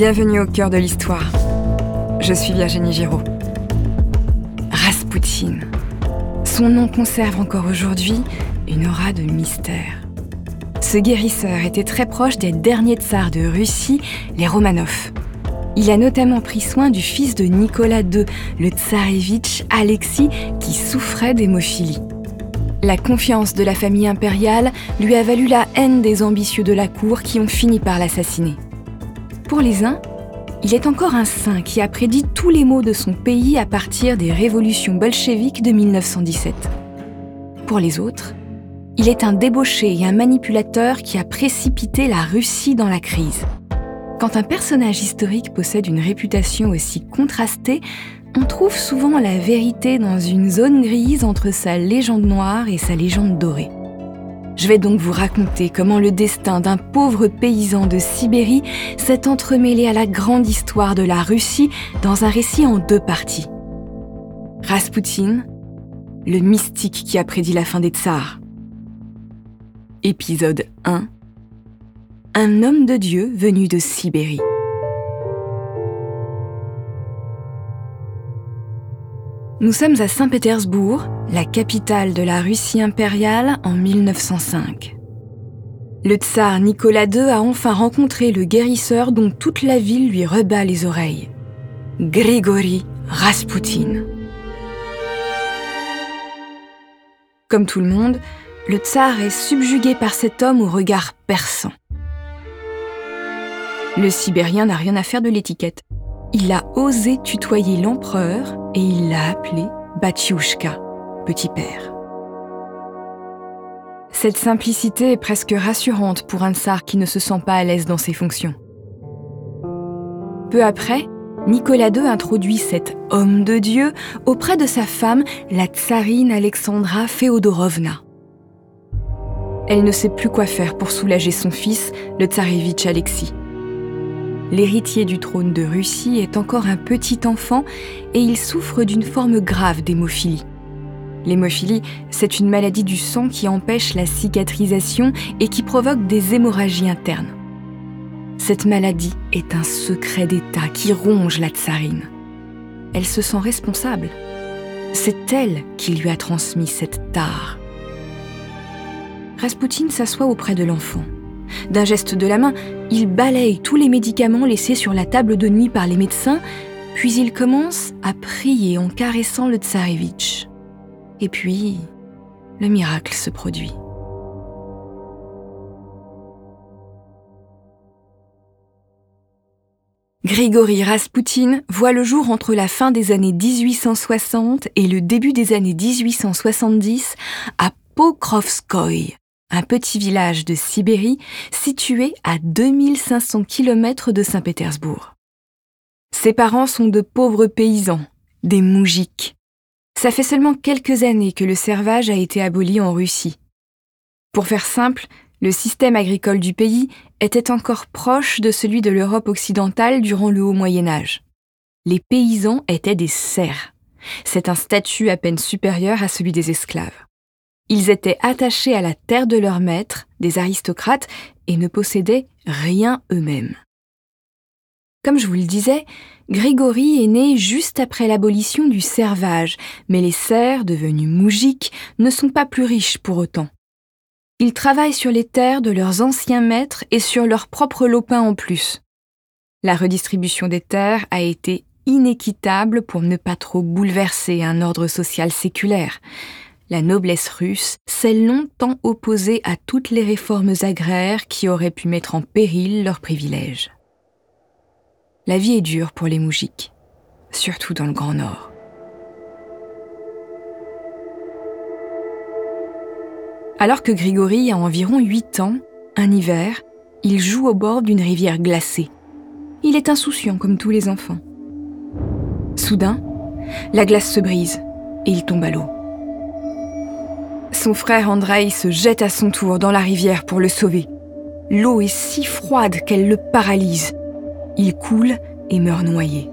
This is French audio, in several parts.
Bienvenue au cœur de l'histoire. Je suis Virginie Giraud. Raspoutine. Son nom conserve encore aujourd'hui une aura de mystère. Ce guérisseur était très proche des derniers tsars de Russie, les Romanov. Il a notamment pris soin du fils de Nicolas II, le tsarevitch Alexis, qui souffrait d'hémophilie. La confiance de la famille impériale lui a valu la haine des ambitieux de la cour qui ont fini par l'assassiner. Pour les uns, il est encore un saint qui a prédit tous les maux de son pays à partir des révolutions bolcheviques de 1917. Pour les autres, il est un débauché et un manipulateur qui a précipité la Russie dans la crise. Quand un personnage historique possède une réputation aussi contrastée, on trouve souvent la vérité dans une zone grise entre sa légende noire et sa légende dorée. Je vais donc vous raconter comment le destin d'un pauvre paysan de Sibérie s'est entremêlé à la grande histoire de la Russie dans un récit en deux parties. Raspoutine, le mystique qui a prédit la fin des tsars. Épisode 1 Un homme de Dieu venu de Sibérie. Nous sommes à Saint-Pétersbourg, la capitale de la Russie impériale en 1905. Le tsar Nicolas II a enfin rencontré le guérisseur dont toute la ville lui rebat les oreilles. Grigory Raspoutine. Comme tout le monde, le tsar est subjugué par cet homme au regard perçant. Le Sibérien n'a rien à faire de l'étiquette. Il a osé tutoyer l'empereur et il l'a appelé Batyushka, petit père. Cette simplicité est presque rassurante pour un tsar qui ne se sent pas à l'aise dans ses fonctions. Peu après, Nicolas II introduit cet homme de Dieu auprès de sa femme, la tsarine Alexandra Féodorovna. Elle ne sait plus quoi faire pour soulager son fils, le tsarevitch Alexis l'héritier du trône de Russie est encore un petit enfant et il souffre d'une forme grave d'hémophilie. L'hémophilie, c'est une maladie du sang qui empêche la cicatrisation et qui provoque des hémorragies internes. Cette maladie est un secret d'État qui ronge la tsarine. Elle se sent responsable. C'est elle qui lui a transmis cette tare. Raspoutine s'assoit auprès de l'enfant. D'un geste de la main, il balaye tous les médicaments laissés sur la table de nuit par les médecins, puis il commence à prier en caressant le tsarevitch. Et puis, le miracle se produit. Grigory Raspoutine voit le jour entre la fin des années 1860 et le début des années 1870 à Pokrovskoye, un petit village de Sibérie situé à 2500 km de Saint-Pétersbourg. Ses parents sont de pauvres paysans, des moujiks. Ça fait seulement quelques années que le servage a été aboli en Russie. Pour faire simple, le système agricole du pays était encore proche de celui de l'Europe occidentale durant le Haut Moyen Âge. Les paysans étaient des serfs. C'est un statut à peine supérieur à celui des esclaves. Ils étaient attachés à la terre de leur maître, des aristocrates, et ne possédaient rien eux-mêmes. Comme je vous le disais, Grégory est né juste après l'abolition du servage, mais les serfs, devenus moujiks, ne sont pas plus riches pour autant. Ils travaillent sur les terres de leurs anciens maîtres et sur leurs propres lopins en plus. La redistribution des terres a été inéquitable pour ne pas trop bouleverser un ordre social séculaire la noblesse russe s'est longtemps opposée à toutes les réformes agraires qui auraient pu mettre en péril leurs privilèges. La vie est dure pour les moujiks, surtout dans le Grand Nord. Alors que Grigory a environ 8 ans, un hiver, il joue au bord d'une rivière glacée. Il est insouciant comme tous les enfants. Soudain, la glace se brise et il tombe à l'eau. Son frère Andrei se jette à son tour dans la rivière pour le sauver. L'eau est si froide qu'elle le paralyse. Il coule et meurt noyé.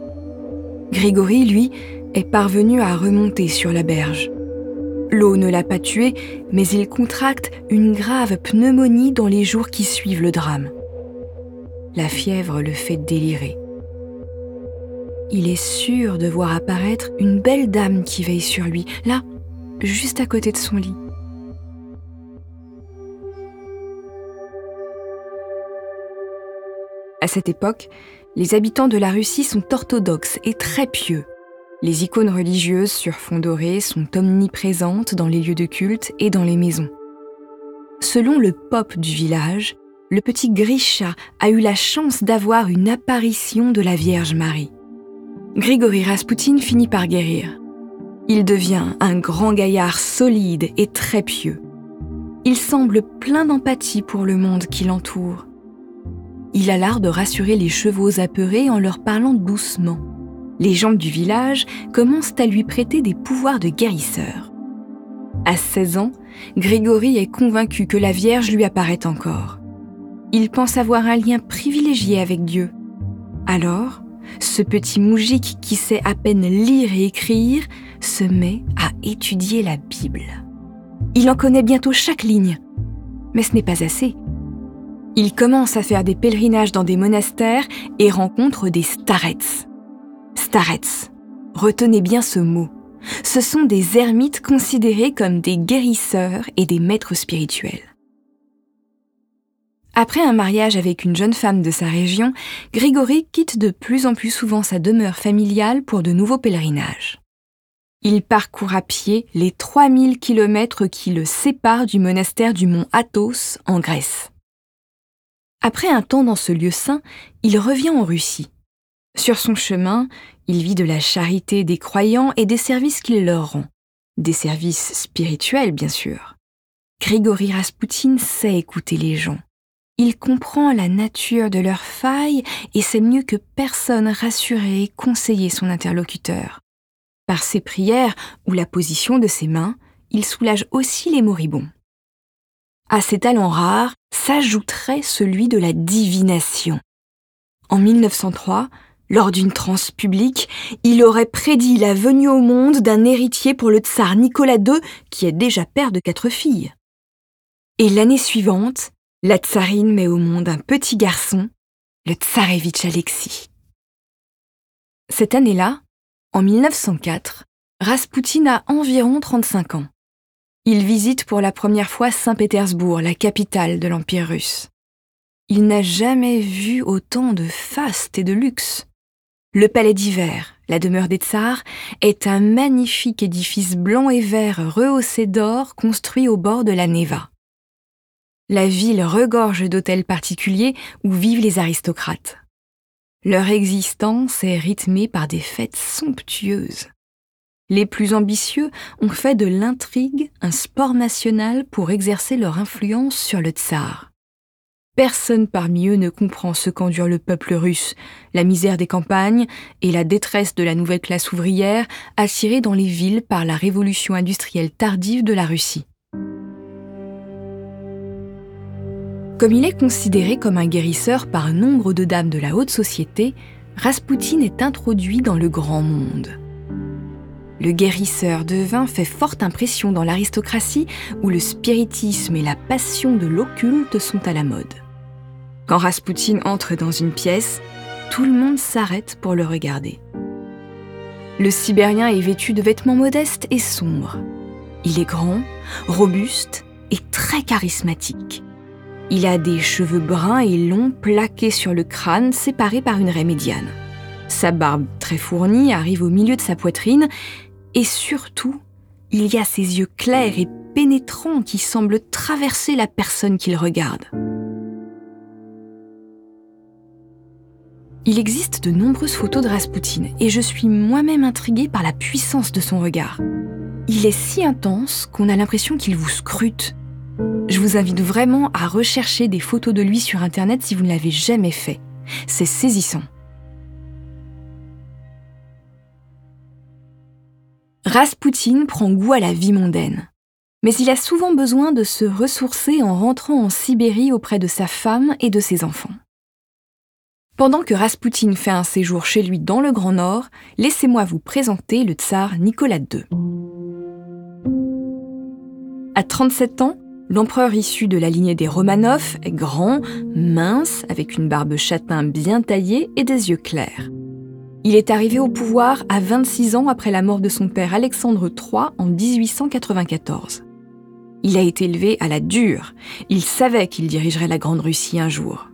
Grégory, lui, est parvenu à remonter sur la berge. L'eau ne l'a pas tué, mais il contracte une grave pneumonie dans les jours qui suivent le drame. la fièvre le fait délirer. Il est sûr de voir apparaître une belle dame qui veille sur lui, là, juste à côté de son lit. À cette époque, les habitants de la Russie sont orthodoxes et très pieux. Les icônes religieuses sur fond doré sont omniprésentes dans les lieux de culte et dans les maisons. Selon le pop du village, le petit Grisha a eu la chance d'avoir une apparition de la Vierge Marie. Grigory Rasputin finit par guérir. Il devient un grand gaillard solide et très pieux. Il semble plein d'empathie pour le monde qui l'entoure. Il a l'art de rassurer les chevaux apeurés en leur parlant doucement. Les gens du village commencent à lui prêter des pouvoirs de guérisseur. À 16 ans, Grégory est convaincu que la Vierge lui apparaît encore. Il pense avoir un lien privilégié avec Dieu. Alors, ce petit moujik qui sait à peine lire et écrire se met à étudier la Bible. Il en connaît bientôt chaque ligne. Mais ce n'est pas assez. Il commence à faire des pèlerinages dans des monastères et rencontre des starets. Starets, retenez bien ce mot. Ce sont des ermites considérés comme des guérisseurs et des maîtres spirituels. Après un mariage avec une jeune femme de sa région, Grégory quitte de plus en plus souvent sa demeure familiale pour de nouveaux pèlerinages. Il parcourt à pied les 3000 kilomètres qui le séparent du monastère du mont Athos en Grèce. Après un temps dans ce lieu saint, il revient en Russie. Sur son chemin, il vit de la charité des croyants et des services qu'il leur rend. Des services spirituels, bien sûr. Grigory Rasputin sait écouter les gens. Il comprend la nature de leurs failles et sait mieux que personne rassurer et conseiller son interlocuteur. Par ses prières ou la position de ses mains, il soulage aussi les moribonds. À ses talents rares s'ajouterait celui de la divination. En 1903, lors d'une transe publique, il aurait prédit la venue au monde d'un héritier pour le tsar Nicolas II, qui est déjà père de quatre filles. Et l'année suivante, la tsarine met au monde un petit garçon, le tsarevitch Alexis. Cette année-là, en 1904, Rasputin a environ 35 ans. Il visite pour la première fois Saint-Pétersbourg, la capitale de l'Empire russe. Il n'a jamais vu autant de faste et de luxe. Le palais d'hiver, la demeure des tsars, est un magnifique édifice blanc et vert rehaussé d'or construit au bord de la Neva. La ville regorge d'hôtels particuliers où vivent les aristocrates. Leur existence est rythmée par des fêtes somptueuses. Les plus ambitieux ont fait de l'intrigue un sport national pour exercer leur influence sur le tsar. Personne parmi eux ne comprend ce qu'endure le peuple russe, la misère des campagnes et la détresse de la nouvelle classe ouvrière attirée dans les villes par la révolution industrielle tardive de la Russie. Comme il est considéré comme un guérisseur par nombre de dames de la haute société, Rasputin est introduit dans le grand monde. Le guérisseur de vin fait forte impression dans l'aristocratie où le spiritisme et la passion de l'occulte sont à la mode. Quand Rasputin entre dans une pièce, tout le monde s'arrête pour le regarder. Le Sibérien est vêtu de vêtements modestes et sombres. Il est grand, robuste et très charismatique. Il a des cheveux bruns et longs plaqués sur le crâne séparés par une raie médiane. Sa barbe très fournie arrive au milieu de sa poitrine et surtout, il y a ses yeux clairs et pénétrants qui semblent traverser la personne qu'il regarde. Il existe de nombreuses photos de Rasputin et je suis moi-même intriguée par la puissance de son regard. Il est si intense qu'on a l'impression qu'il vous scrute. Je vous invite vraiment à rechercher des photos de lui sur Internet si vous ne l'avez jamais fait. C'est saisissant. Rasputin prend goût à la vie mondaine. Mais il a souvent besoin de se ressourcer en rentrant en Sibérie auprès de sa femme et de ses enfants. Pendant que Rasputin fait un séjour chez lui dans le Grand Nord, laissez-moi vous présenter le tsar Nicolas II. À 37 ans, L'empereur issu de la lignée des Romanov est grand, mince, avec une barbe châtain bien taillée et des yeux clairs. Il est arrivé au pouvoir à 26 ans après la mort de son père Alexandre III en 1894. Il a été élevé à la dure. Il savait qu'il dirigerait la Grande Russie un jour.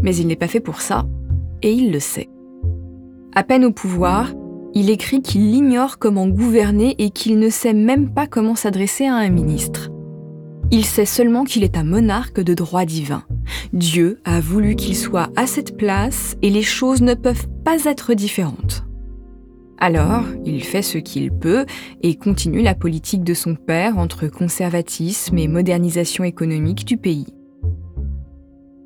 Mais il n'est pas fait pour ça, et il le sait. À peine au pouvoir, il écrit qu'il ignore comment gouverner et qu'il ne sait même pas comment s'adresser à un ministre. Il sait seulement qu'il est un monarque de droit divin. Dieu a voulu qu'il soit à cette place et les choses ne peuvent pas être différentes. Alors, il fait ce qu'il peut et continue la politique de son père entre conservatisme et modernisation économique du pays.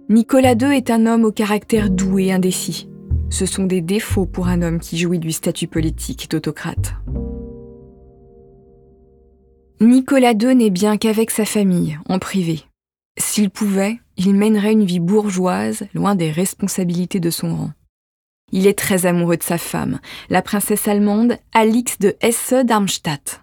Nicolas II est un homme au caractère doux et indécis. Ce sont des défauts pour un homme qui jouit du statut politique d'autocrate. Nicolas II n'est bien qu'avec sa famille, en privé. S'il pouvait, il mènerait une vie bourgeoise, loin des responsabilités de son rang. Il est très amoureux de sa femme, la princesse allemande Alix de Hesse-Darmstadt.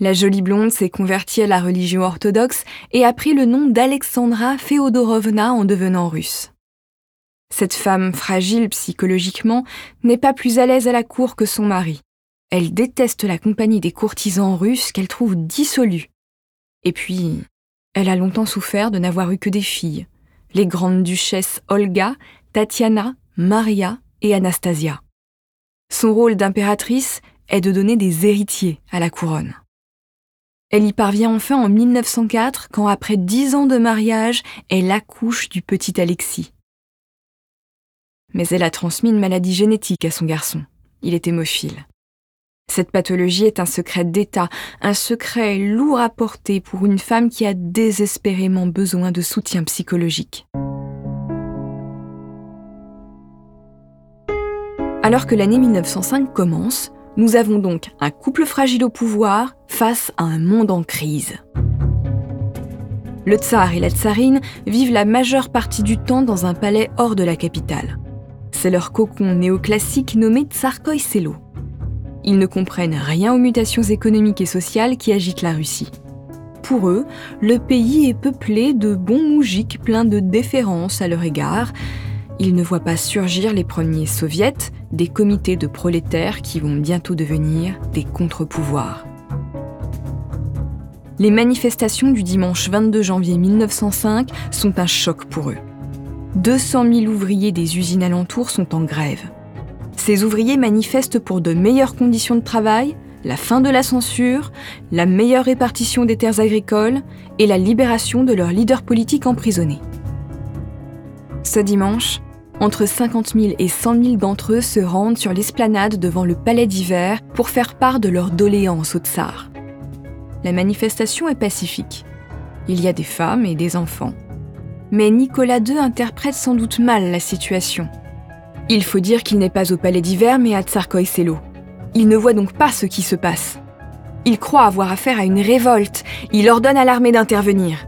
La jolie blonde s'est convertie à la religion orthodoxe et a pris le nom d'Alexandra Féodorovna en devenant russe. Cette femme fragile psychologiquement n'est pas plus à l'aise à la cour que son mari. Elle déteste la compagnie des courtisans russes qu'elle trouve dissolus. Et puis, elle a longtemps souffert de n'avoir eu que des filles, les grandes duchesses Olga, Tatiana, Maria et Anastasia. Son rôle d'impératrice est de donner des héritiers à la couronne. Elle y parvient enfin en 1904 quand, après dix ans de mariage, elle accouche du petit Alexis. Mais elle a transmis une maladie génétique à son garçon. Il est hémophile. Cette pathologie est un secret d'État, un secret lourd à porter pour une femme qui a désespérément besoin de soutien psychologique. Alors que l'année 1905 commence, nous avons donc un couple fragile au pouvoir face à un monde en crise. Le tsar et la tsarine vivent la majeure partie du temps dans un palais hors de la capitale. C'est leur cocon néoclassique nommé Tsarkoï Selo. Ils ne comprennent rien aux mutations économiques et sociales qui agitent la Russie. Pour eux, le pays est peuplé de bons moujiks pleins de déférence à leur égard. Ils ne voient pas surgir les premiers soviets, des comités de prolétaires qui vont bientôt devenir des contre-pouvoirs. Les manifestations du dimanche 22 janvier 1905 sont un choc pour eux. 200 000 ouvriers des usines alentours sont en grève. Ces ouvriers manifestent pour de meilleures conditions de travail, la fin de la censure, la meilleure répartition des terres agricoles et la libération de leurs leaders politiques emprisonnés. Ce dimanche, entre 50 000 et 100 000 d'entre eux se rendent sur l'esplanade devant le palais d'hiver pour faire part de leur doléance au tsar. La manifestation est pacifique. Il y a des femmes et des enfants. Mais Nicolas II interprète sans doute mal la situation. Il faut dire qu'il n'est pas au palais d'hiver mais à Tsarkoï Selo. Il ne voit donc pas ce qui se passe. Il croit avoir affaire à une révolte. Il ordonne à l'armée d'intervenir.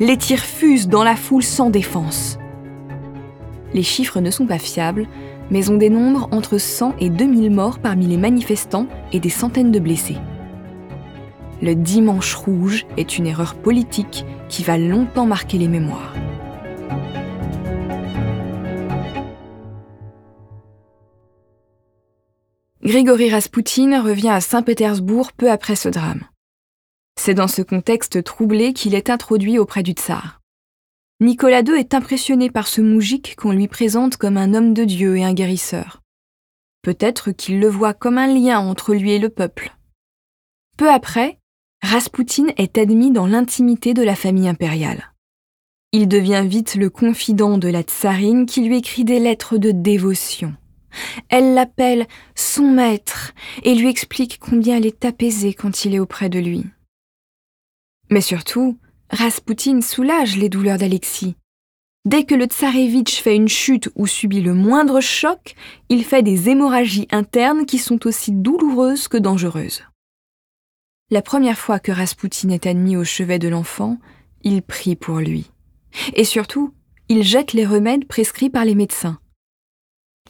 Les tirs fusent dans la foule sans défense. Les chiffres ne sont pas fiables, mais on dénombre entre 100 et 2000 morts parmi les manifestants et des centaines de blessés. Le dimanche rouge est une erreur politique qui va longtemps marquer les mémoires. Grigory Raspoutine revient à Saint-Pétersbourg peu après ce drame. C'est dans ce contexte troublé qu'il est introduit auprès du tsar. Nicolas II est impressionné par ce moujik qu'on lui présente comme un homme de Dieu et un guérisseur. Peut-être qu'il le voit comme un lien entre lui et le peuple. Peu après, Raspoutine est admis dans l'intimité de la famille impériale. Il devient vite le confident de la tsarine qui lui écrit des lettres de dévotion. Elle l'appelle son maître et lui explique combien elle est apaisée quand il est auprès de lui. Mais surtout, Raspoutine soulage les douleurs d'Alexis. Dès que le tsarevitch fait une chute ou subit le moindre choc, il fait des hémorragies internes qui sont aussi douloureuses que dangereuses. La première fois que Raspoutine est admis au chevet de l'enfant, il prie pour lui. Et surtout, il jette les remèdes prescrits par les médecins.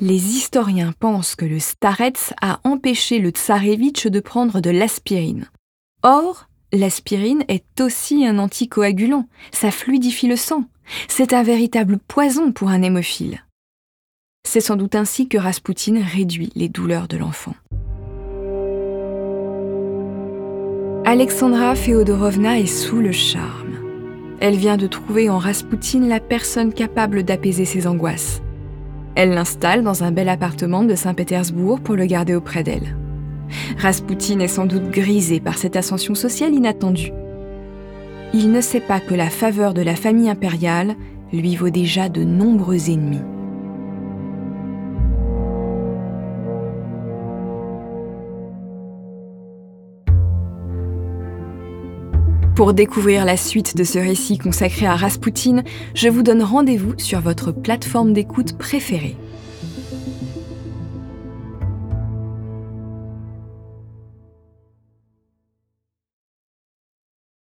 Les historiens pensent que le starets a empêché le tsarevitch de prendre de l'aspirine. Or, l'aspirine est aussi un anticoagulant. Ça fluidifie le sang. C'est un véritable poison pour un hémophile. C'est sans doute ainsi que Raspoutine réduit les douleurs de l'enfant. Alexandra Féodorovna est sous le charme. Elle vient de trouver en Raspoutine la personne capable d'apaiser ses angoisses. Elle l'installe dans un bel appartement de Saint-Pétersbourg pour le garder auprès d'elle. Raspoutine est sans doute grisé par cette ascension sociale inattendue. Il ne sait pas que la faveur de la famille impériale lui vaut déjà de nombreux ennemis. Pour découvrir la suite de ce récit consacré à Raspoutine, je vous donne rendez-vous sur votre plateforme d'écoute préférée.